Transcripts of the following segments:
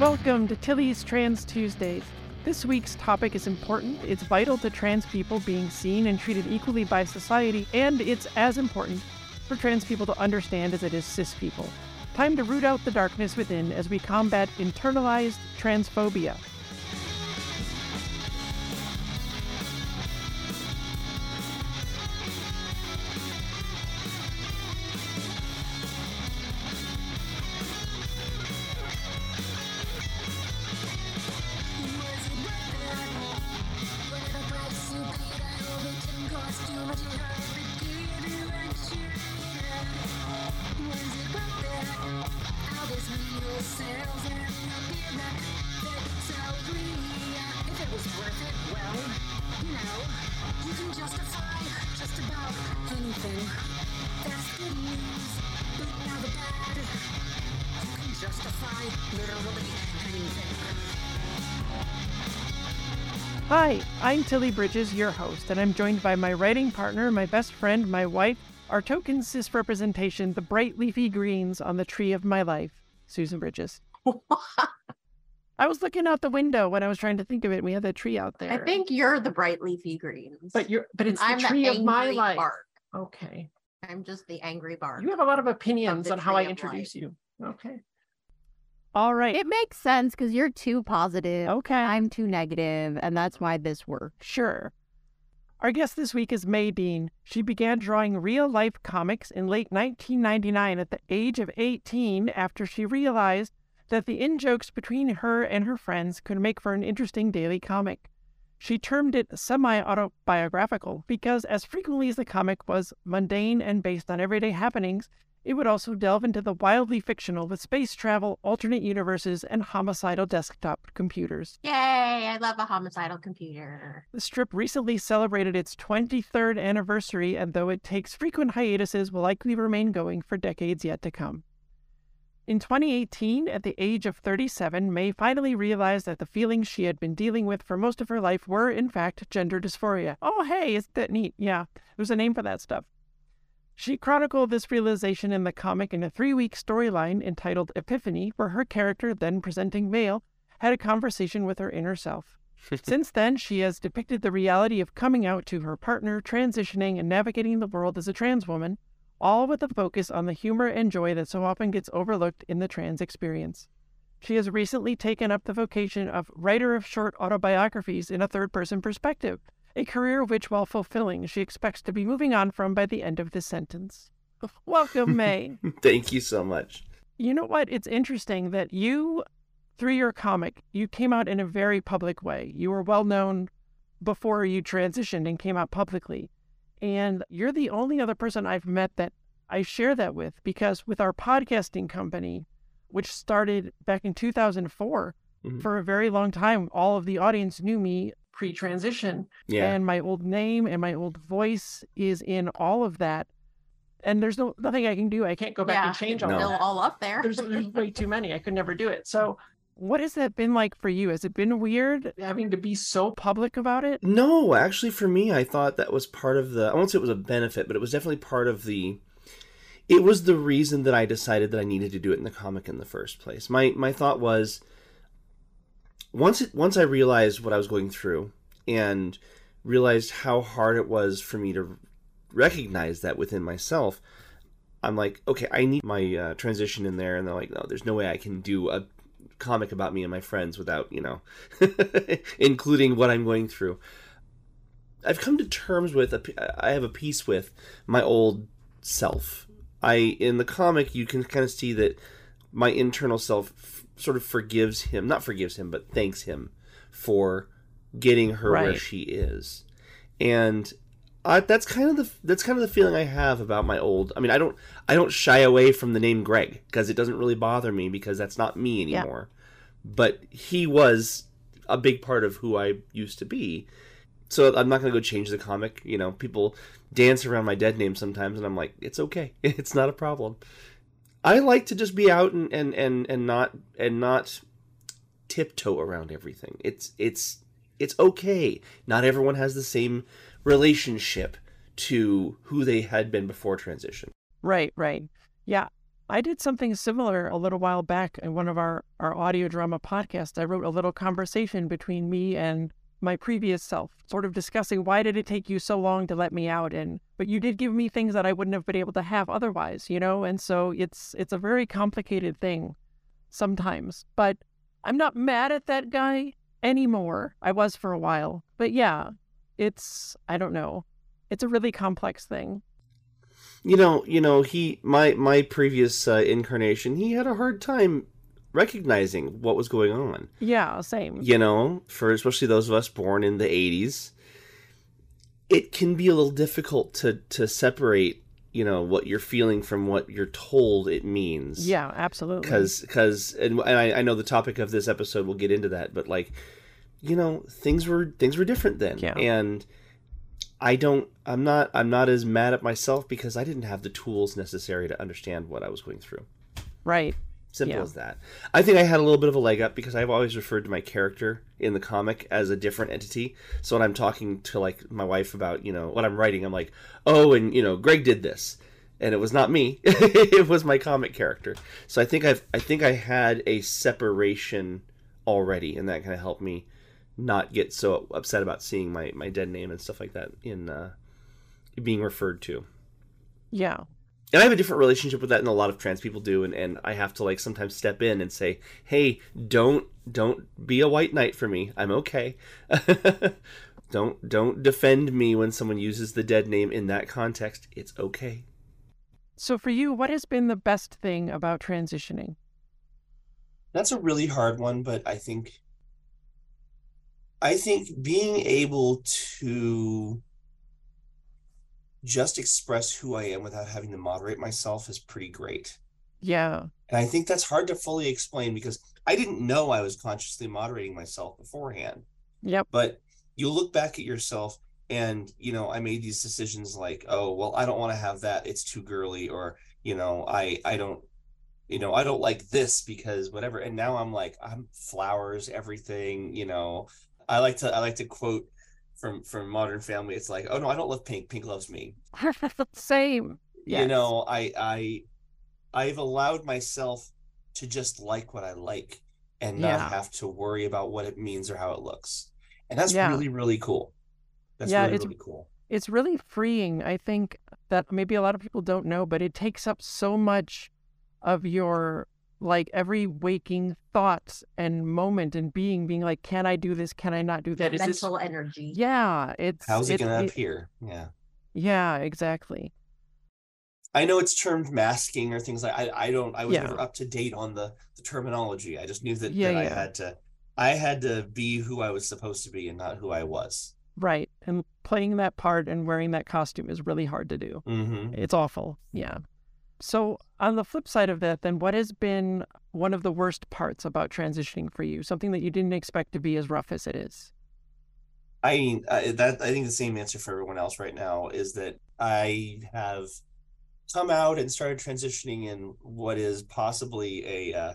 Welcome to Tilly's Trans Tuesdays. This week's topic is important. It's vital to trans people being seen and treated equally by society, and it's as important for trans people to understand as it is cis people. Time to root out the darkness within as we combat internalized transphobia. Hi, I'm Tilly Bridges, your host, and I'm joined by my writing partner, my best friend, my wife, our token cis representation, the bright leafy greens on the tree of my life, Susan Bridges. I was looking out the window when I was trying to think of it. We had that tree out there. I think you're the bright leafy greens. but you're but it's I'm the tree of my life. bark. Okay. I'm just the angry bark. You have a lot of opinions the on how I tree of introduce you. Okay. All right. It makes sense because you're too positive. okay. I'm too negative, and that's why this works. Sure. Our guest this week is Mae Dean. She began drawing real life comics in late 1999 at the age of 18 after she realized that the in jokes between her and her friends could make for an interesting daily comic. She termed it semi autobiographical because, as frequently as the comic was mundane and based on everyday happenings, it would also delve into the wildly fictional with space travel, alternate universes, and homicidal desktop computers. Yay, I love a homicidal computer. The strip recently celebrated its 23rd anniversary, and though it takes frequent hiatuses, will likely remain going for decades yet to come. In 2018, at the age of 37, Mae finally realized that the feelings she had been dealing with for most of her life were, in fact, gender dysphoria. Oh, hey, isn't that neat? Yeah, there's a name for that stuff. She chronicled this realization in the comic in a three week storyline entitled Epiphany, where her character, then presenting male, had a conversation with her inner self. Since then, she has depicted the reality of coming out to her partner, transitioning, and navigating the world as a trans woman, all with a focus on the humor and joy that so often gets overlooked in the trans experience. She has recently taken up the vocation of writer of short autobiographies in a third person perspective, a career which, while fulfilling, she expects to be moving on from by the end of this sentence. Welcome, Mae. Thank you so much. You know what? It's interesting that you, through your comic, you came out in a very public way. You were well known before you transitioned and came out publicly. And you're the only other person I've met that I share that with because with our podcasting company, which started back in 2004, Mhm. for a very long time, all of the audience knew me pre transition. Yeah. And my old name and my old voice is in all of that. And there's no nothing I can do. I can't go back yeah, and change all No. that all up there. there's, there's way too many. I could never do it. So, what has that been like for you? Has it been weird having to be so public about it? No, actually, for me, I thought that was part of the. I won't say it was a benefit, but it was definitely part of the. It was the reason that I decided that I needed to do it in the comic in the first place. My my thought was. Once it once I realized what I was going through, and realized how hard it was for me to recognize that within myself, I'm like, okay, I need my uh, transition in there, and they're like, no, there's no way I can do a comic about me and my friends without you know including what i'm going through. I've come to terms with a, i have a piece with my old self. I in the comic you can kind of see that my internal self sort of forgives him not forgives him but thanks him for getting her where she is and I, that's kind of the that's kind of the feeling I have about my old. I mean, I don't I don't shy away from the name Greg because it doesn't really bother me because that's not me Yeah. anymore. But he was a big part of who I used to be. So I'm not going to go change the comic. You know, people dance around my dead name sometimes, and I'm like, it's okay. It's not a problem. I like to just be out and and and, and not and not tiptoe around everything. It's it's it's okay. Not everyone has the same relationship to who they had been before transition. Right, right. Yeah. I did something similar a little while back in one of our, our audio drama podcasts. I wrote a little conversation between me and my previous self, sort of discussing why did it take you so long to let me out and but you did give me things that I wouldn't have been able to have otherwise, you know? And so it's it's a very complicated thing sometimes. But I'm not mad at that guy anymore. I was for a while. But yeah, it's I don't know. It's a really complex thing. You know, you know, he my my previous uh, incarnation, he had a hard time recognizing what was going on. Yeah, same. You know, for especially those of us born in the 80s, it can be a little difficult to to separate, you know, what you're feeling from what you're told it means. Yeah, absolutely. Because because and, and I, I know the topic of this episode we'll get into that, but like, you know, things were things were different then, Yeah. and I don't. I'm not. I'm not as mad at myself because I didn't have the tools necessary to understand what I was going through. right. Simple Yeah. as that. I think I had a little bit of a leg up because I've always referred to my character in the comic as a different entity. So when I'm talking to like my wife about, you know, what I'm writing, I'm like, "Oh, and you know, Greg did this." And it was not me. it was my comic character. So I think I've I think I had a separation already and that kind of helped me not get so upset about seeing my my dead name and stuff like that in uh being referred to Yeah. And I have a different relationship with that than a lot of trans people do, and, and I have to like sometimes step in and say, "Hey, don't don't be a white knight for me. I'm okay. don't don't defend me when someone uses the dead name in that context. It's okay." So for you, what has been the best thing about transitioning? That's a really hard one, but I think I think being able to just express who I am without having to moderate myself is pretty great. Yeah. And I think that's hard to fully explain because I didn't know I was consciously moderating myself beforehand. Yep. But you look back at yourself and, you know, I made these decisions like, oh, well, I don't want to have that. It's too girly. Or, you know, I, I don't, you know, I don't like this because whatever. And now I'm like, I'm flowers, everything, you know, I like to, I like to quote from, from Modern Family. It's like, oh no, I don't love pink. Pink loves me Same. you know i i i've allowed myself to just like what i like and not Yeah. have to worry about what it means or how it looks and that's Yeah. really really cool that's Yeah, really it's- really cool it's really freeing. I think that maybe a lot of people don't know, but it takes up so much of your like every waking thought and moment and being being like, can I do this? Can I not do that? Is this mental energy. yeah, it's how's it it- gonna it- appear yeah Yeah, exactly. i know it's termed masking or things like i i don't i was Yeah. never up to date on the the terminology i just knew that, Yeah, that i had to i had to be who i was supposed to be and not who i was Right. And playing that part and wearing that costume is really hard to do. mm-hmm. It's awful. Yeah. So, on the flip side of that, then what has been one of the worst parts about transitioning for you? Something that you didn't expect to be as rough as it is? I mean, I, that I think the same answer for everyone else right now is that I have come out and started transitioning in what is possibly a uh,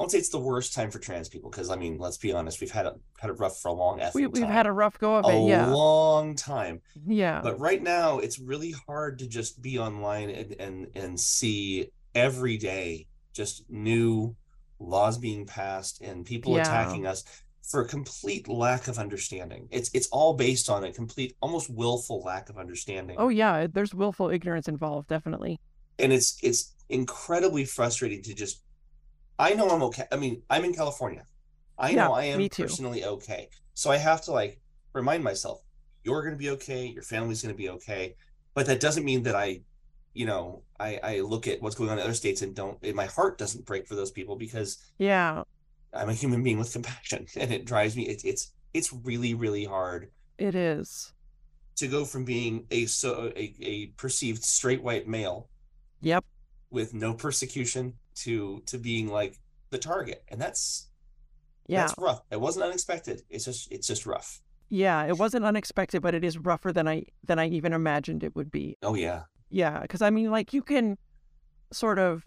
I won't say it's the worst time for trans people because I mean, let's be honest, we've had a had a rough for a long We, we've time. had a rough go of a it. Yeah. long time. Yeah. But right now, it's really hard to just be online and and and see every day just new laws being passed and people Yeah. attacking us for a complete lack of understanding. It's it's all based on a complete, almost willful lack of understanding. Oh, yeah. There's willful ignorance involved, definitely. and it's it's incredibly frustrating to just I know I'm okay. I mean, I'm in California. I know Yeah, I am personally okay. So I have to like remind myself, you're going to be okay, your family's going to be okay, but that doesn't mean that I you know, I I look at what's going on in other states and don't and my heart doesn't break for those people because Yeah, I'm a human being with compassion and it drives me it, it's it's really really hard it is. to go from being a so a, a perceived straight white male Yep. with no persecution to to being like the target and that's Yeah. that's rough it wasn't unexpected it's just it's just rough Yeah. It wasn't unexpected, but it is rougher than I than I even imagined it would be. oh yeah Yeah, because I mean, like you can sort of,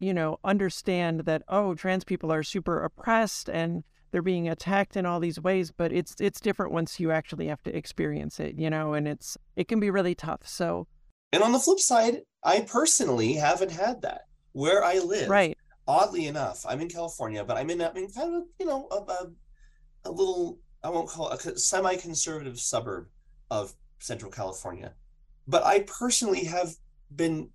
you know, understand that oh, trans people are super oppressed and they're being attacked in all these ways, but it's it's different once you actually have to experience it, you know, and it's it can be really tough. So and on the flip side i personally haven't had that where I live, Right. oddly enough, I'm in California, but I'm in, I'm in kind of, you know, a, a, a little, I won't call it a semi conservative suburb of Central California. But I personally have been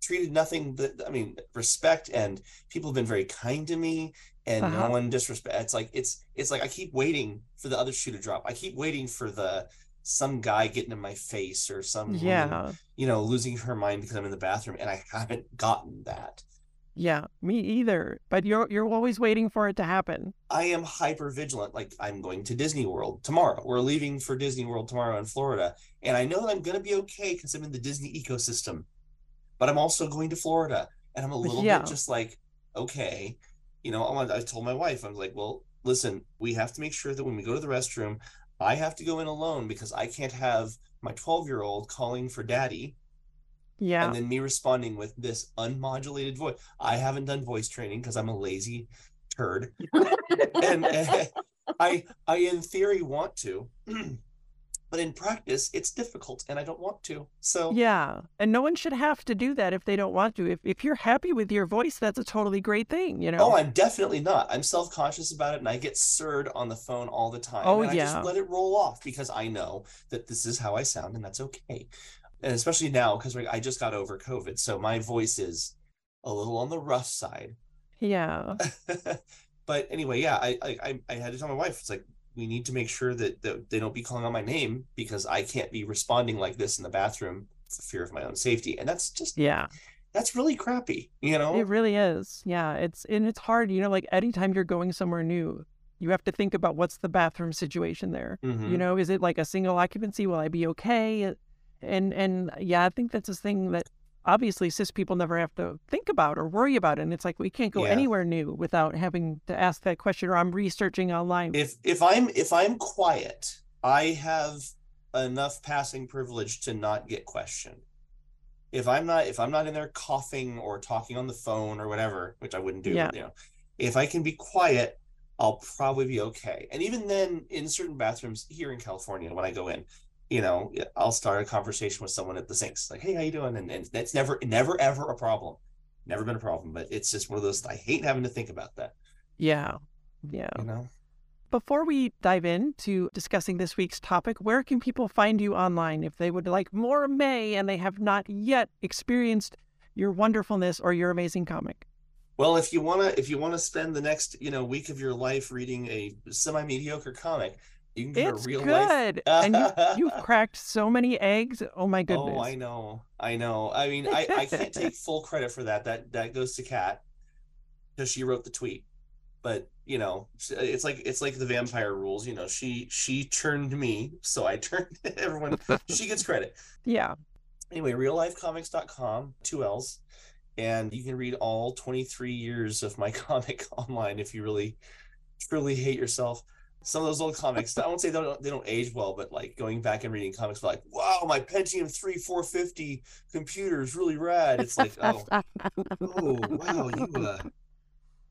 treated nothing but, I mean, respect and people have been very kind to me and Uh-huh. no one disrespect. It's like, it's, it's like I keep waiting for the other shoe to drop. I keep waiting for the, some guy getting in my face or some woman, Yeah. you know, losing her mind because I'm in the bathroom and I haven't gotten that. Yeah. Me either. But you're you're always waiting for it to happen. I am hyper vigilant. Like I'm going to Disney World tomorrow. We're leaving for Disney World tomorrow in Florida. And I know that I'm going to be okay because I'm in the Disney ecosystem. But I'm also going to Florida. And I'm a little Yeah. bit just like, okay. You know, I I told my wife, I was like, well, listen, we have to make sure that when we go to the restroom, I have to go in alone because I can't have my 12 year old calling for daddy Yeah. and then me responding with this unmodulated voice. I haven't done voice training because I'm a lazy turd, and uh, I, I in theory want to, but in practice it's difficult, and I don't want to. So Yeah. And no one should have to do that if they don't want to. If if you're happy with your voice, that's a totally great thing, you know. Oh, I'm definitely not. I'm self conscious about it, and I get sirred on the phone all the time. Oh, and I yeah. just let it roll off because I know that this is how I sound, and that's okay. And especially now, because I just got over COVID, so my voice is a little on the rough side. yeah. but anyway, yeah, I, I I- I had to tell my wife, it's like we need to make sure that, that they don't be calling on my name because I can't be responding like this in the bathroom for fear of my own safety. And that's just Yeah. that's really crappy, you know? It really is. Yeah. It's and it's hard, you know, like anytime you're going somewhere new, you have to think about what's the bathroom situation there. Mhm. You know, is it like a single occupancy? Will I be okay? And and yeah, I think that's a thing that obviously cis people never have to think about or worry about. It. And it's like we can't go Yeah. anywhere new without having to ask that question or I'm researching online. if if I'm if I'm quiet, I have enough passing privilege to not get questioned. If I'm not if I'm not in there coughing or talking on the phone or whatever, which I wouldn't do, Yeah. you know, if I can be quiet, I'll probably be okay. And even then, in certain bathrooms here in California, when I go in, you know, I'll start a conversation with someone at the sinks, like, "Hey, how you doing?" And and that's never never ever a problem, never been a problem. But it's just one of those I hate having to think about that, yeah. Yeah. you know. Before we dive into discussing this week's topic, where can people find you online if they would like more Mae and they have not yet experienced your wonderfulness or your amazing comic? Well, if you wanna if you wanna spend the next you know week of your life reading a semi mediocre comic, you can It's real life. good. and you, you've cracked so many eggs. Oh my oh, goodness. Oh, I know, I know. I mean, I I can't take full credit for that. That that goes to Kat because she wrote the tweet. But you know, uh, it's like it's like the vampire rules. You know, she she turned me, so I turned everyone. she gets credit. yeah. anyway reallifecomics.com two l's and you can read all 23 years of my comic online if you really truly hate yourself some of those old comics i won't say they don't, they don't age well but like going back and reading comics like wow my pentium 3 450 computer is really rad it's like oh oh wow you uh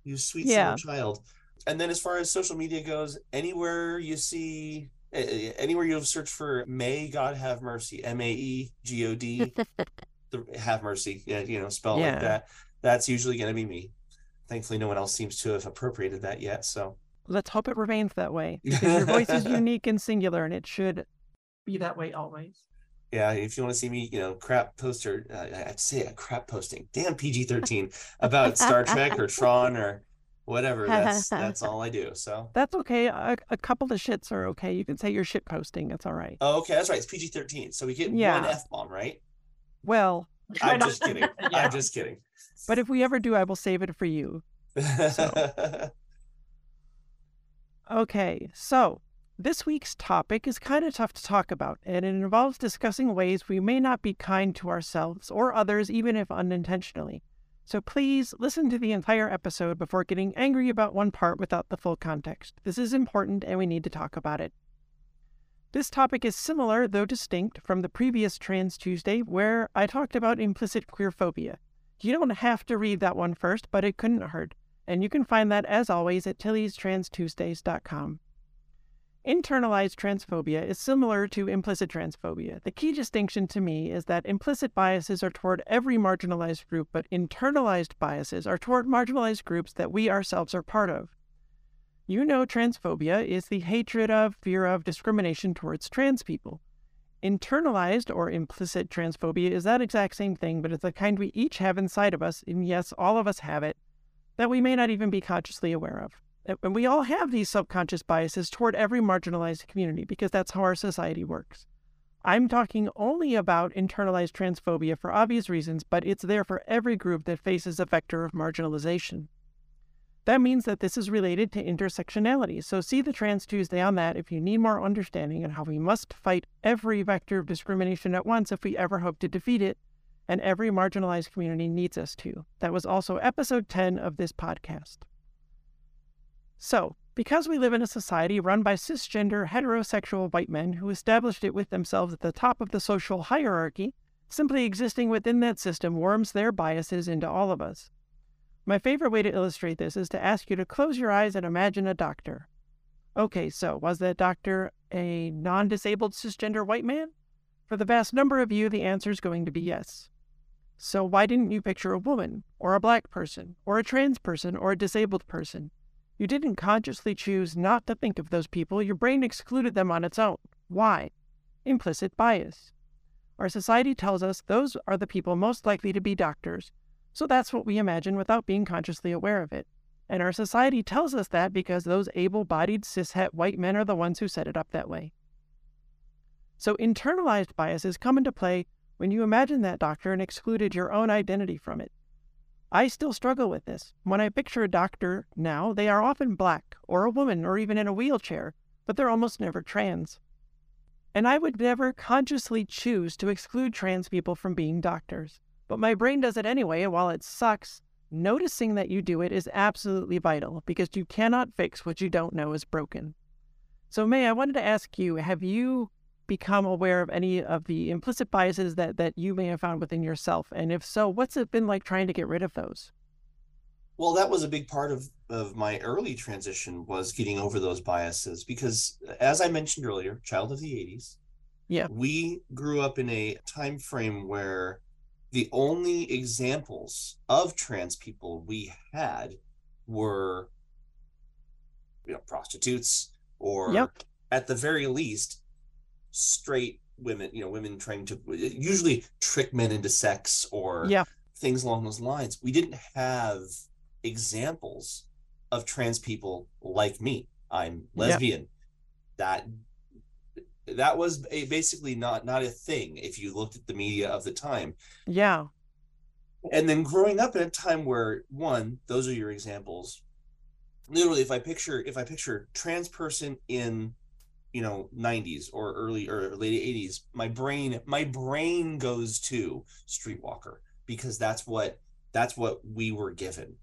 you sweet Yeah. child and then as far as social media goes anywhere you see a- a- anywhere you search for may god have mercy m-a-e-g-o-d have mercy yeah you know spell Yeah. like that that's usually going to be me thankfully no one else seems to have appropriated that yet so Let's hope it remains that way because your voice is unique and singular and it should be that way always. yeah if you want to see me you know crap poster uh, i'd say a crap posting damn pg-13 about star trek or tron or whatever that's that's all i do so That's okay. A, a couple of shits are okay. You can say you're shit posting. It's all right. oh, okay that's right it's pg-13 so we get Yeah. one f-bomb right Well, i'm just kidding Yeah. i'm just kidding but if we ever do, I will save it for you. Okay, so this week's topic is kind of tough to talk about, and it involves discussing ways we may not be kind to ourselves or others, even if unintentionally. So please listen to the entire episode before getting angry about one part without the full context. This is important and we need to talk about it. This topic is similar, though distinct, from the previous Trans Tuesday, where I talked about implicit queerphobia. You don't have to read that one first, but it couldn't hurt and you can find that as always at tillystranstuesdays.com. Internalized transphobia is similar to implicit transphobia. The key distinction to me is that implicit biases are toward every marginalized group, but internalized biases are toward marginalized groups that we ourselves are part of. You know, transphobia is the hatred of, fear of, discrimination towards trans people. Internalized or implicit transphobia is that exact same thing, but it's the kind we each have inside of us, and yes, all of us have it, that we may not even be consciously aware of. And we all have these subconscious biases toward every marginalized community because that's how our society works. I'm talking only about internalized transphobia for obvious reasons, but it's there for every group that faces a vector of marginalization. That means that this is related to intersectionality, so see the Trans Tuesday on that if you need more understanding on how we must fight every vector of discrimination at once if we ever hope to defeat it, and every marginalized community needs us to. That was also episode 10 of this podcast. So, because we live in a society run by cisgender, heterosexual white men who established it with themselves at the top of the social hierarchy, simply existing within that system worms their biases into all of us. My favorite way to illustrate this is to ask you to close your eyes and imagine a doctor. Okay, so was that doctor a non disabled cisgender white man? For the vast number of you, the answer is going to be yes. So why didn't you picture a woman, or a black person, or a trans person, or a disabled person? You didn't consciously choose not to think of those people, your brain excluded them on its own. Why? Implicit bias. Our society tells us those are the people most likely to be doctors, so that's what we imagine without being consciously aware of it. And our society tells us that because those able bodied cishet white men are the ones who set it up that way. So internalized biases come into play when you imagine that doctor and excluded your own identity from it. I still struggle with this. When I picture a doctor now, they are often black, or a woman, or even in a wheelchair, but they're almost never trans. And I would never consciously choose to exclude trans people from being doctors. But my brain does it anyway, and while it sucks, noticing that you do it is absolutely vital because you cannot fix what you don't know is broken. So, Mae, I wanted to ask you have you become aware of any of the implicit biases that, that you may have found within yourself? And if so, what's it been like trying to get rid of those? Well, that was a big part of, of my early transition was getting over those biases because as I mentioned earlier, child of the 80s. Yeah. We grew up in a time frame where the only examples of trans people we had were you know prostitutes or yep. at the very least straight women, you know, women trying to usually trick men into sex or yeah. things along those lines. We didn't have examples of trans people like me. I'm lesbian. Yeah. That that was a, basically not not a thing if you looked at the media of the time. Yeah. And then growing up in a time where one, those are your examples. Literally, if I picture if I picture trans person in you know 90s or early or late 80s my brain my brain goes to streetwalker because that's what that's what we were given.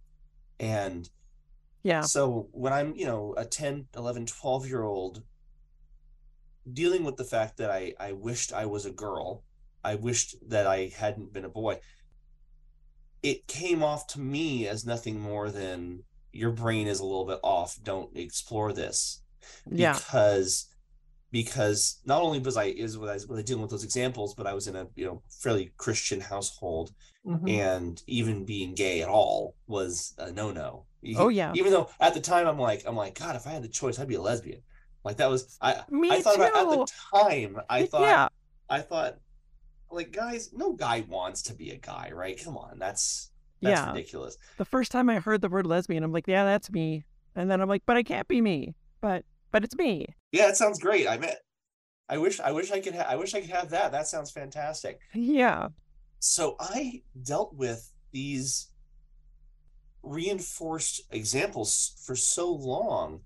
And yeah. so when i'm you know a 10 11 12 year old dealing with the fact that i i wished i was a girl i wished that i hadn't been a boy it came off to me as nothing more than your brain is a little bit off. Don't explore this. Yeah. because because not only was I is was I, was dealing with those examples, but I was in a you know fairly Christian household, mm-hmm. and even being gay at all was a no no. Oh yeah. Even though at the time I'm like I'm like God, if I had the choice, I'd be a lesbian. Like that was I Me I thought too. about at the time I thought yeah. I thought like guys, no guy wants to be a guy, right? Come on, that's that's yeah. ridiculous. The first time I heard the word lesbian, I'm like, yeah, that's me. And then I'm like, but I can't be me. But but it's me. Yeah, it sounds great. I bet. I wish I wish I could ha- I wish I could have that. That sounds fantastic. Yeah. So I dealt with these reinforced examples for so long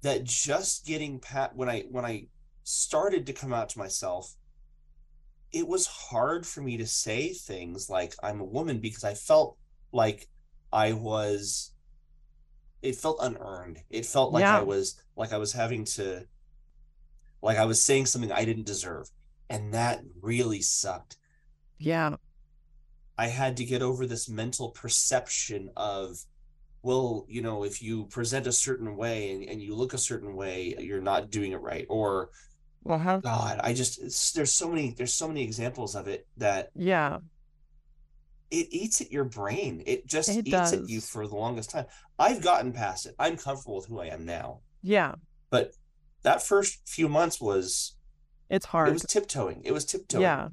that just getting pat when I when I started to come out to myself it was hard for me to say things like I'm a woman because I felt like I was it felt unearned. It felt like Yeah. I was like I was having to like I was saying something I didn't deserve. And that really sucked. Yeah. I had to get over this mental perception of well, you know, if you present a certain way and, and you look a certain way, you're not doing it right. Or Well, how? God, I just there's so many there's so many examples of it that Yeah. It eats at your brain. It just It eats at you for the longest time. I've gotten past it. I'm comfortable with who I am now. Yeah. But that first few months was It's hard. it was tiptoeing. It was tiptoeing. Yeah.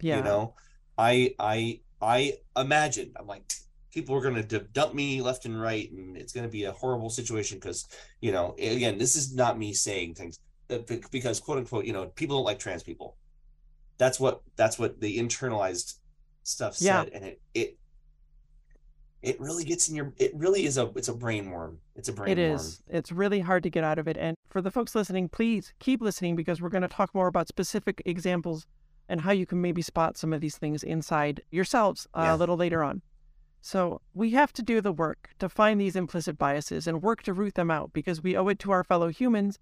Yeah. You know, I I I imagined I'm like people are going to dump me left and right and it's going to be a horrible situation because you know again this is not me saying things uh, because quote unquote you know people don't like trans people that's what that's what the internalized stuff Yeah. said and it it it really gets in your it really is a it's a brain worm it's a brain It worm is. It's really hard to get out of it. And for the folks listening, please keep listening because we're going to talk more about specific examples and how you can maybe spot some of these things inside yourselves uh, Yeah. a little later on. So we have to do the work to find these implicit biases and work to root them out because we owe it to our fellow humans.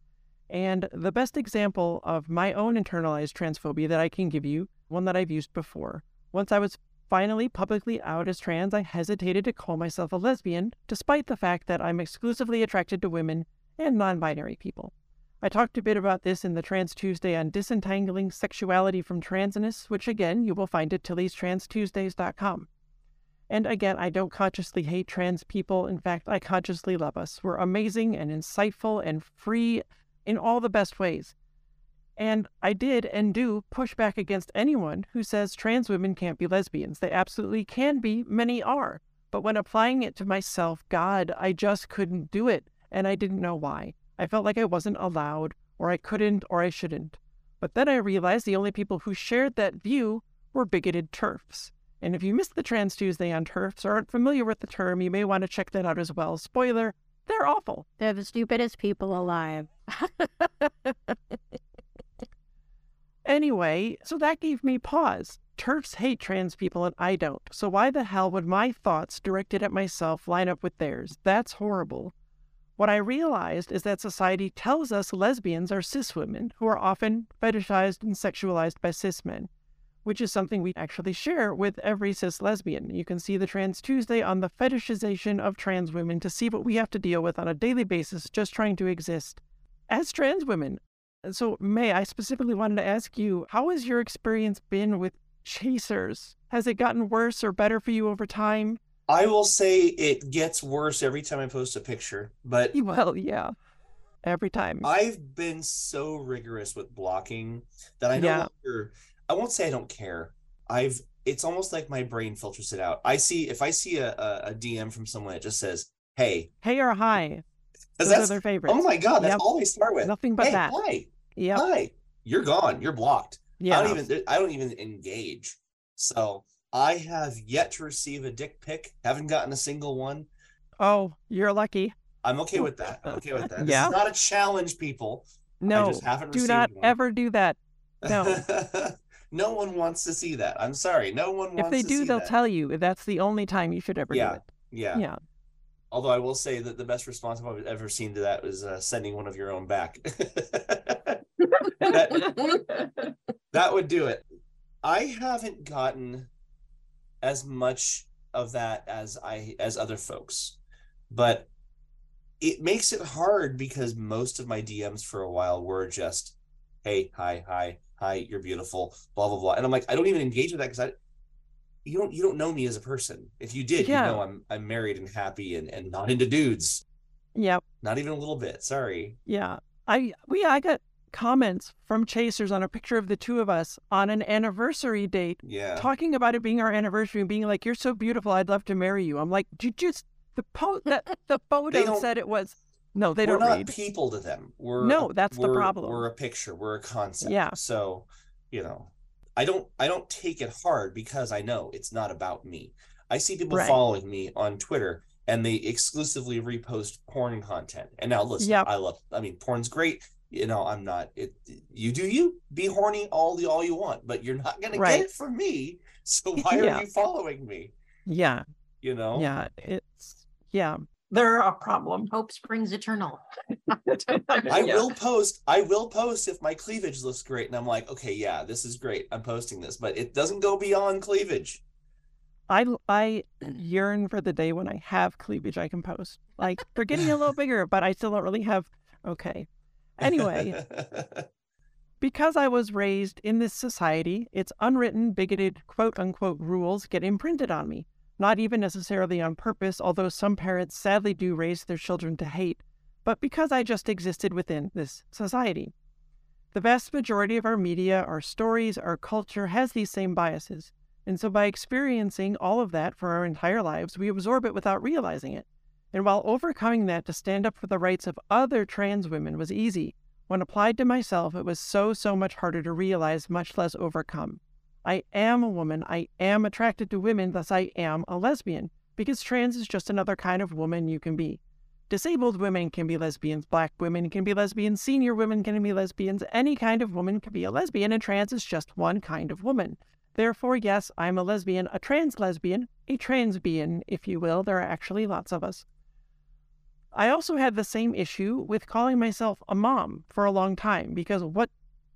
And the best example of my own internalized transphobia that I can give you, one that I've used before, once I was finally publicly out as trans, I hesitated to call myself a lesbian, despite the fact that I'm exclusively attracted to women and non binary people. I talked a bit about this in the Trans Tuesday on disentangling sexuality from transness, which again you will find at tillystranstuesdays.com. And again, I don't consciously hate trans people. In fact, I consciously love us. We're amazing and insightful and free in all the best ways. And I did and do push back against anyone who says trans women can't be lesbians. They absolutely can be, many are. But when applying it to myself, God, I just couldn't do it. And I didn't know why. I felt like I wasn't allowed, or I couldn't, or I shouldn't. But then I realized the only people who shared that view were bigoted TERFs. And if you missed the Trans Tuesday on TERFs or aren't familiar with the term, you may want to check that out as well. Spoiler, they're awful. They're the stupidest people alive. Anyway, so that gave me pause. TERFs hate trans people and I don't. So why the hell would my thoughts directed at myself line up with theirs? That's horrible. What I realized is that society tells us lesbians are cis women who are often fetishized and sexualized by cis men, which is something we actually share with every cis lesbian. You can see the Trans Tuesday on the fetishization of trans women to see what we have to deal with on a daily basis just trying to exist as trans women. So, Mae, I specifically wanted to ask you, how has your experience been with chasers? Has it gotten worse or better for you over time? i will say it gets worse every time i post a picture but Well, yeah, every time. I've been so rigorous with blocking that I no Yeah. longer I won't say I don't care. I've it's almost like my brain filters it out. I see if I see a, a, DM from someone that just says, Hey, hey or hi. Those are that's their favorites. oh my god, that's Yep. all they start with. Nothing but hey, that. hi, Yep. hi. You're gone. You're blocked. Yeah. I don't even I don't even engage. So I have yet to receive a dick pic. Haven't gotten a single one. Oh, you're lucky. I'm okay with that. I'm okay with that. Yeah. is not a challenge, people. No, just haven't do not one. ever do that. No. no one wants to see that. I'm sorry. No one wants if they to do, they'll that. tell you that's the only time you should ever Yeah. do it. Yeah. Yeah. Although I will say that the best response I've ever seen to that was uh, sending one of your own back. that, that would do it. I haven't gotten as much of that as I as other folks, but it makes it hard because most of my DMs for a while were just, "Hey, hi, hi, hi, you're beautiful," blah blah blah, and I'm like, I don't even engage with that because I, you don't you don't know me as a person. If you did, Yeah. you know I'm I'm married and happy and and not into dudes, Yep. not even a little bit. Sorry. Yeah. I we I got comments from chasers on a picture of the two of us on an anniversary date Yeah. talking about it being our anniversary and being like, "You're so beautiful, I'd love to marry you." I'm like, "Did you just the po that the photo said it was." No, they we're don't not read. people to them. We're No, that's the we're- problem. We're a picture. We're a concept. Yeah. So, you know, I don't I don't take it hard because I know it's not about me. I see people Right. following me on Twitter and they exclusively repost porn content. And now listen, Yep. I love I mean porn's great. You know, I'm not it you do you be horny all the all you want, but you're not gonna get it from me. So why Yeah. are you following me? Yeah, You know? yeah, it's yeah. They're a problem. Hope springs eternal. I will post. I will post if my cleavage looks great, and I'm like, okay, yeah, this is great. I'm posting this, but it doesn't go beyond cleavage. I I yearn for the day when I have cleavage I can post. Like they're getting a little bigger, but I still don't really have. Okay. Anyway, because I was raised in this society, its unwritten, bigoted, quote unquote rules get imprinted on me. Not even necessarily on purpose, although some parents sadly do raise their children to hate, but because I just existed within this society. The vast majority of our media, our stories, our culture has these same biases. And so by experiencing all of that for our entire lives, we absorb it without realizing it. And while overcoming that to stand up for the rights of other trans women was easy, when applied to myself, it was so, so much harder to realize, much less overcome. I am a woman. I am attracted to women, thus, I am a lesbian, because trans is just another kind of woman you can be. Disabled women can be lesbians, black women can be lesbians, senior women can be lesbians, any kind of woman can be a lesbian, and trans is just one kind of woman. Therefore, yes, I'm a lesbian, a trans lesbian, a transbian, if you will. There are actually lots of us. I also had the same issue with calling myself a mom for a long time because what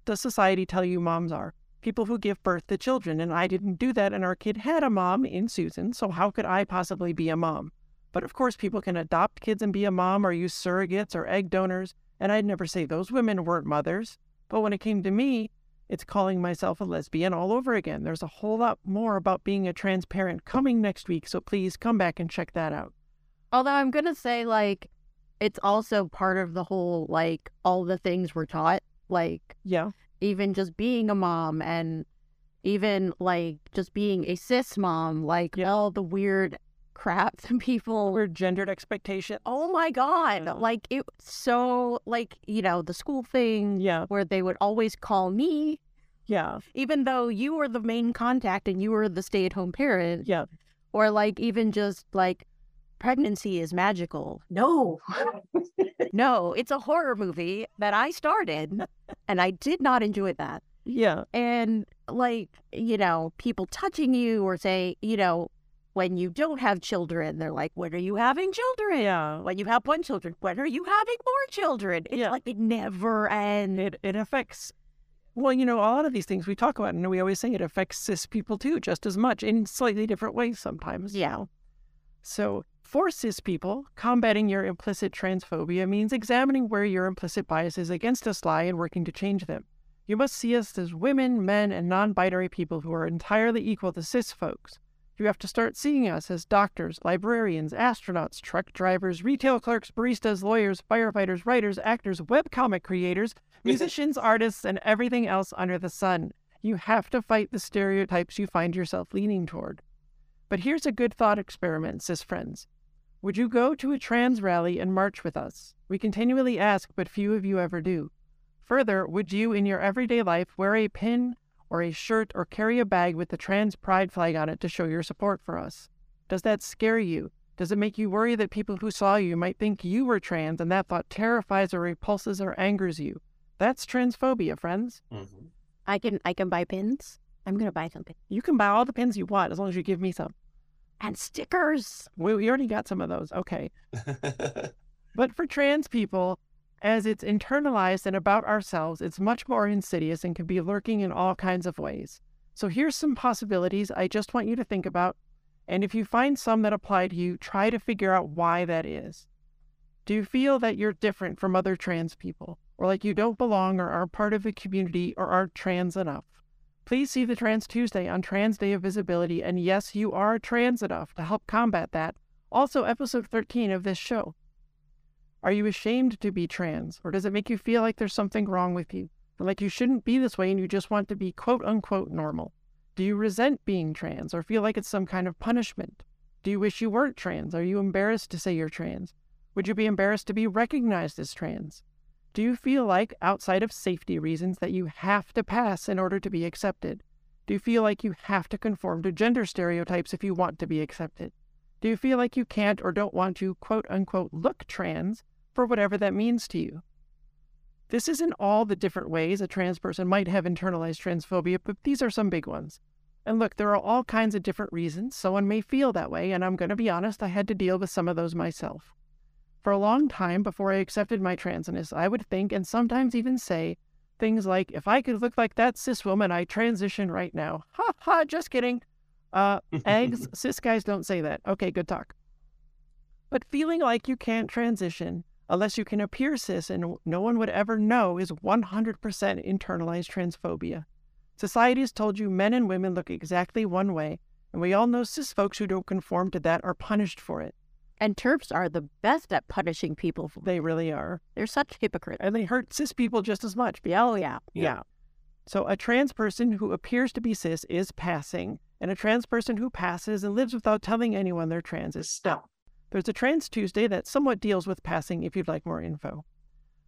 does society tell you moms are? People who give birth to children, and I didn't do that, and our kid had a mom in Susan, so how could I possibly be a mom? But of course, people can adopt kids and be a mom or use surrogates or egg donors, and I'd never say those women weren't mothers. But when it came to me, it's calling myself a lesbian all over again. There's a whole lot more about being a trans parent coming next week, so please come back and check that out. Although I'm gonna say like it's also part of the whole like all the things we're taught, like Yeah. even just being a mom and even like just being a cis mom, like Yeah. all the weird crap that people We're gendered expectation. Oh my god. Yeah. Like it so like, you know, the school thing Yeah. where they would always call me Yeah. even though you were the main contact and you were the stay-at-home parent Yeah. or like even just like pregnancy is magical. No. No, it's a horror movie that I started and I did not enjoy that. Yeah. And like, you know, people touching you or say, you know, when you don't have children, they're like, when are you having children? Yeah. When you have one children, when are you having more children? It's Yeah. like it never ends. It it affects well, you know, a lot of these things we talk about, and we always say it affects cis people too, just as much in slightly different ways sometimes. Yeah. So, for cis people, combating your implicit transphobia means examining where your implicit biases against us lie and working to change them. You must see us as women, men, and non binary people who are entirely equal to cis folks. You have to start seeing us as doctors, librarians, astronauts, truck drivers, retail clerks, baristas, lawyers, firefighters, writers, actors, webcomic creators, musicians, artists, and everything else under the sun. You have to fight the stereotypes you find yourself leaning toward. But here's a good thought experiment, cis friends. Would you go to a trans rally and march with us? We continually ask, but few of you ever do. Further, would you in your everyday life wear a pin or a shirt or carry a bag with the trans pride flag on it to show your support for us? Does that scare you? Does it make you worry that people who saw you might think you were trans and that thought terrifies or repulses or angers you? That's transphobia, friends. Mhm. I can I can buy pins. I'm gonna buy some pins. You can buy all the pins you want as long as you give me some. And stickers. We, we already got some of those. Okay. But for trans people, as it's internalized and about ourselves, it's much more insidious and can be lurking in all kinds of ways. So here's some possibilities I just want you to think about. And if you find some that apply to you, try to figure out why that is. Do you feel that you're different from other trans people, or like you don't belong or are part of a community or aren't trans enough? Please see the Trans Tuesday on Trans Day of Visibility, and yes, you are trans enough to help combat that. Also, episode 13 of this show. Are you ashamed to be trans, or does it make you feel like there's something wrong with you, like you shouldn't be this way and you just want to be quote unquote normal? Do you resent being trans, or feel like it's some kind of punishment? Do you wish you weren't trans? Are you embarrassed to say you're trans? Would you be embarrassed to be recognized as trans? Do you feel like, outside of safety reasons, that you have to pass in order to be accepted? Do you feel like you have to conform to gender stereotypes if you want to be accepted? Do you feel like you can't or don't want to, quote unquote, look trans for whatever that means to you? This isn't all the different ways a trans person might have internalized transphobia, but these are some big ones. And look, there are all kinds of different reasons someone may feel that way, and I'm going to be honest, I had to deal with some of those myself. For a long time before I accepted my transness, I would think and sometimes even say things like, if I could look like that cis woman, I transition right now. Ha ha, just kidding. Uh, eggs, cis guys don't say that. Okay, good talk. But feeling like you can't transition unless you can appear cis and no one would ever know is 100% internalized transphobia. Society has told you men and women look exactly one way, and we all know cis folks who don't conform to that are punished for it. And TERFs are the best at punishing people. For, They really are. they're such hypocrites. And they hurt cis people just as much. Oh, yeah. Yeah. Yeah. So a trans person who appears to be cis is passing, and a trans person who passes and lives without telling anyone they're trans is stealth. There's a Trans Tuesday that somewhat deals with passing if you'd like more info.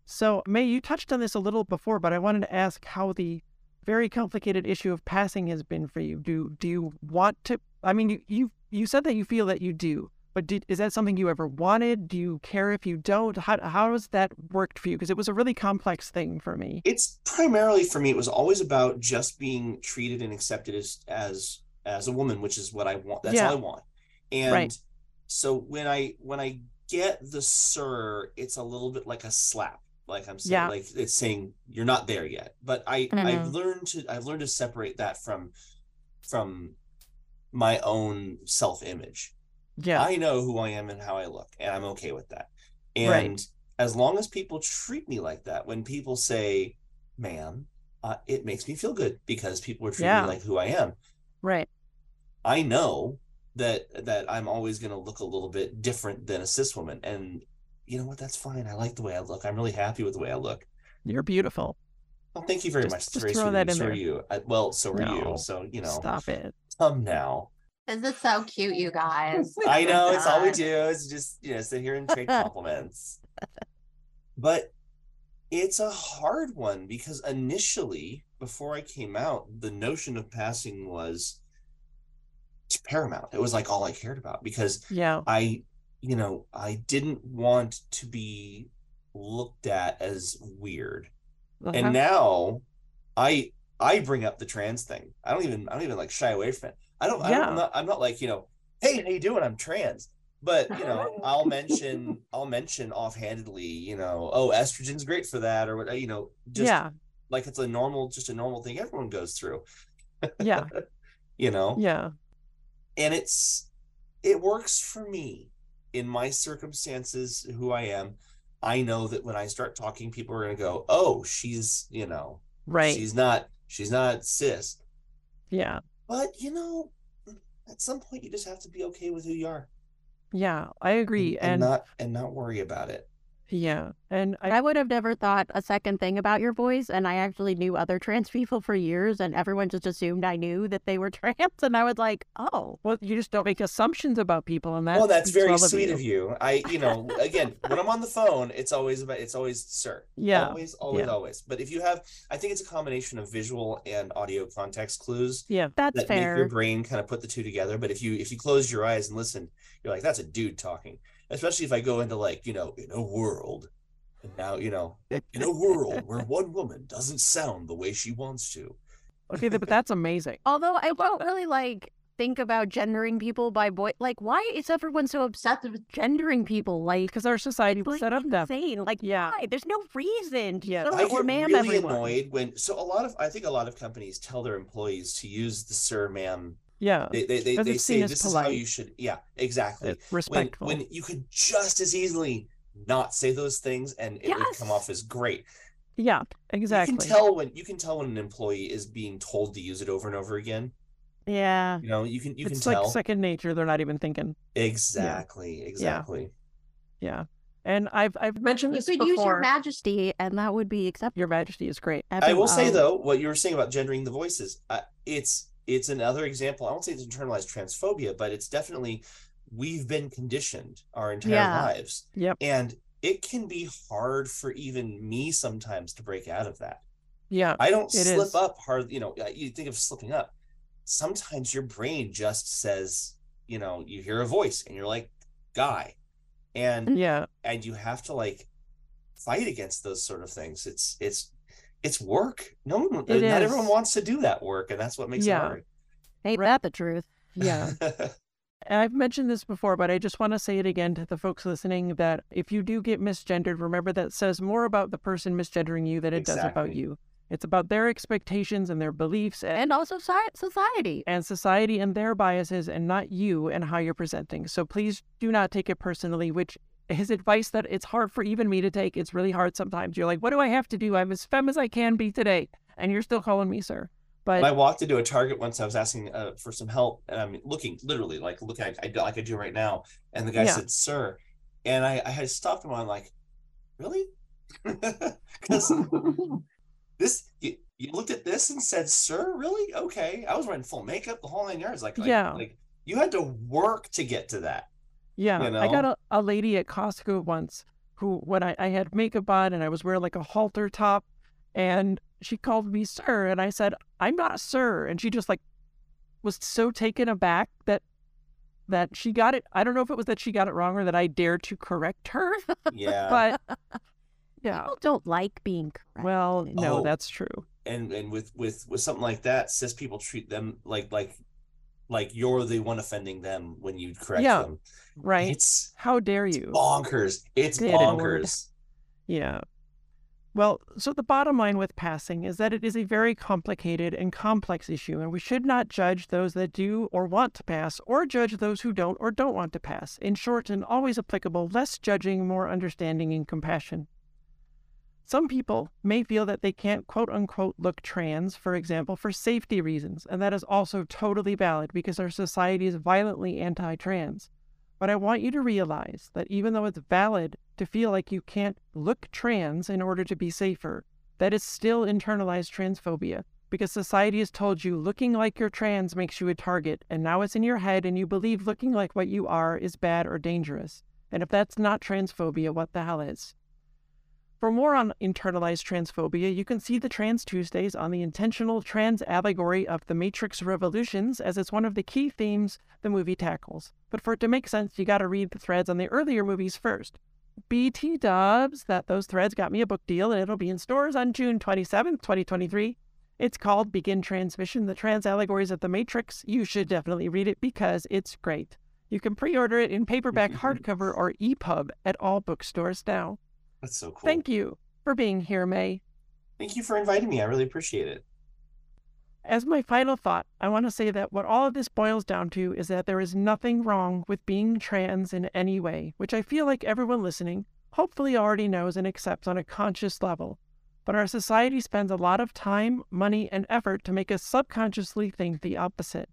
So, Mae, you touched on this a little before, but I wanted to ask how the very complicated issue of passing has been for you. Do do you want to? I mean, you you, you said that you feel that you do, but did, is that something you ever wanted? Do you care if you don't? How how has that worked for you? Because it was a really complex thing for me. it's primarily for me it was always about just being treated and accepted as as as a woman which is what i want that's Yeah. all i want and Right. so when i when i get the sir it's a little bit like a slap like i'm saying Yeah. like it's saying you're not there yet but i i've Mhm. learned to i've learned to separate that from from my own self-image Yeah. I know who I am and how I look, and I'm okay with that. And Right. as long as people treat me like that, when people say, "Ma'am," uh, it makes me feel good because people are treating Yeah. me like who I am. right. I know that that I'm always going to look a little bit different than a cis woman, and you know what? That's fine. I like the way I look. I'm really happy with the way I look. You're beautiful. Well, thank you very Just- much. Just throw that in So are there. you. I, well, so are No. you. So you know, Stop it. come now. This is so cute, you guys. I know it's all we do is just you know sit here and trade compliments. But it's a hard one because initially, before I came out, the notion of passing was paramount. It was like all I cared about because Yeah. I, you know, I didn't want to be looked at as weird. Uh-huh. And now I I bring up the trans thing. I don't even I don't even like shy away from it. I don't, I don't Yeah. I'm not I'm not like, you know, hey, how you doing? I'm trans. But you know, I'll mention I'll mention offhandedly, you know, oh, estrogen's great for that, or what uh, you know, just yeah. like it's a normal, just a normal thing everyone goes through, Yeah. you know? Yeah. and it's it works for me in my circumstances who i am i know that when i start talking people are going to go oh she's you know Right. she's not she's not cis Yeah. But you know at some point you just have to be okay with who you are Yeah. I agree. and, And, not and not worry about it yeah. And I, I would have never thought a second thing about your voice, and I actually knew other trans people for years, and everyone just assumed I knew that they were trans, and I was like, oh, well, you just don't make assumptions about people, and that well that's very well sweet of you i you know again when i'm on the phone it's always about it's always sir Yeah. always always Yeah. always but if you have i think it's a combination of visual and audio context clues Yeah. that's that make your brain kind of put the two together. But if you if you close your eyes and listen, you're like, that's a dude talking. Especially if I go into like, you know, in a world, and now you know, in a world where one woman doesn't sound the way she wants to. Okay, but that's amazing. Although I don't really like think about gendering people by boy. Like, why is everyone so obsessed with gendering people? Like, Because our society was like set up that. insane. Like, Yeah. why? There's no reason. to Yeah. sir I get ma'am really everyone. annoyed when so a lot of I think a lot of companies tell their employees to use the sir ma'am. Yeah. They they they, 'Cause they say as this is how you should yeah, exactly. It's When respectful. when you could just as easily not say those things and it would come off as great. yeah. Exactly. You can tell when you can tell when an employee is being told to use it over and over again. Yeah. You know, you can you it's can like tell second nature. They're not even thinking. exactly, exactly. Yeah. And I've I've mentioned You this could before. use your majesty. Majesty, and that would be acceptable. Your Majesty is great. I will say Um, though, what you were saying about gendering the voices, uh, it's it's another example. I won't say it's internalized transphobia, but it's definitely we've been conditioned our entire Yeah. lives, Yep. and it can be hard for even me sometimes to break out of that. Yeah. I don't slip is. up hard. You know, you think of slipping up. Sometimes your brain just says, you know, you hear a voice and you're like, guy, and Yeah. and you have to like fight against those sort of things. It's it's it's work. No one, It uh, not everyone wants to do that work, and that's what makes Yeah. it hard. Ain't that the truth? Yeah. I've mentioned this before, but I just want to say it again to the folks listening that if you do get misgendered, remember that says more about the person misgendering you than it does about you. It's about their expectations and their beliefs and, And also society. and society and their biases and not you and how you're presenting. So please do not take it personally, which his advice that it's hard for even me to take. It's really hard sometimes. You're like, what do I have to do? I'm as femme as I can be today. And you're still calling me sir. But I walked into a Target once, I was asking uh, for some help, and I'm looking literally like looking I, I, like I do right now, and the guy Yeah. said, "Sir," and I, I had stopped him. I'm like, "Really?" Because this you, you looked at this and said, "Sir, really? Okay." I was wearing full makeup, the whole nine yards. Like, like Yeah. like you had to work to get to that. Yeah, you I got a, a lady at Costco once who, when I, I had makeup on and I was wearing like a halter top, and she called me sir, and I said, I'm not a sir. And she just like was so taken aback that that she got it. I don't know if it was that she got it wrong or that I dared to correct her, Yeah. but yeah. People don't like being correct. Well, no, Oh. that's true. and and with with with something like that, cis people treat them like like like you're the one offending them when you correct Yeah. them. Right? It's How dare you? bonkers. It's Good Lord. bonkers. Yeah. Well, so the bottom line with passing is that it is a very complicated and complex issue, and we should not judge those that do or want to pass, or judge those who don't or don't want to pass. In short and always applicable, less judging, more understanding and compassion. Some people may feel that they can't quote unquote look trans, for example, for safety reasons, and that is also totally valid because our society is violently anti trans. But I want you to realize that even though it's valid to feel like you can't look trans in order to be safer, that is still internalized transphobia because society has told you looking like you're trans makes you a target, and now it's in your head and you believe looking like what you are is bad or dangerous. And if that's not transphobia, what the hell is? For more on internalized transphobia, you can see the Trans Tuesdays on the intentional trans allegory of the Matrix Revolutions, as it's one of the key themes the movie tackles. But for it to make sense, you gotta read the threads on the earlier movies first. BT dubs that those threads got me a book deal, and it'll be in stores on June 27th, 2023. It's called Begin Transmission The Trans Allegories of the Matrix. You should definitely read it because it's great. You can pre order it in paperback, hardcover, or EPUB at all bookstores now. That's so cool. Thank you for being here, Mae. Thank you for inviting me. I really appreciate it. As my final thought, I want to say that what all of this boils down to is that there is nothing wrong with being trans in any way, which I feel like everyone listening hopefully already knows and accepts on a conscious level. But our society spends a lot of time, money, and effort to make us subconsciously think the opposite.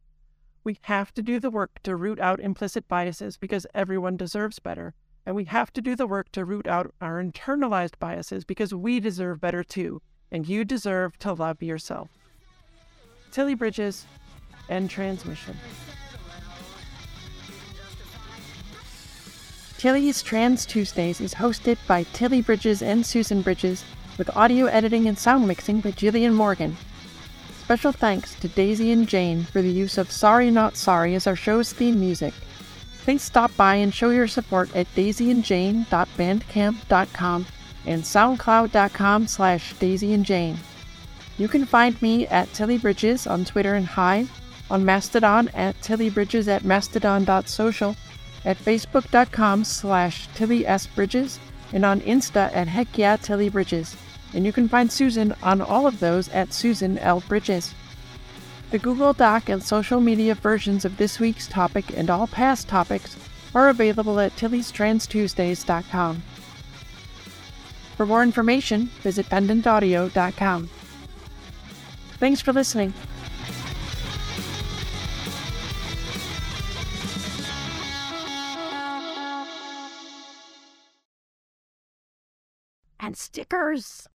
We have to do the work to root out implicit biases because everyone deserves better. And we have to do the work to root out our internalized biases because we deserve better too. And you deserve to love yourself. Tilly Bridges, end transmission. Tilly's Trans Tuesdays is hosted by Tilly Bridges and Susan Bridges, with audio editing and sound mixing by Jillian Morgan. Special thanks to Daisy and Jane for the use of Sorry Not Sorry as our show's theme music. Please stop by and show your support at daisyandjane.bandcamp.com and soundcloud.com slash daisyandjane. You can find me at Tilly Bridges on Twitter and Hive, on Mastodon at tillybridges at mastodon.social, at facebook.com slash Tilly S. And on Insta at Heck Yeah Tilly Bridges. And you can find Susan on all of those at Susan L. Bridges. The Google Doc and social media versions of this week's topic and all past topics are available at tillystranstuesdays.com. For more information, visit pendantaudio.com. Thanks for listening. and stickers.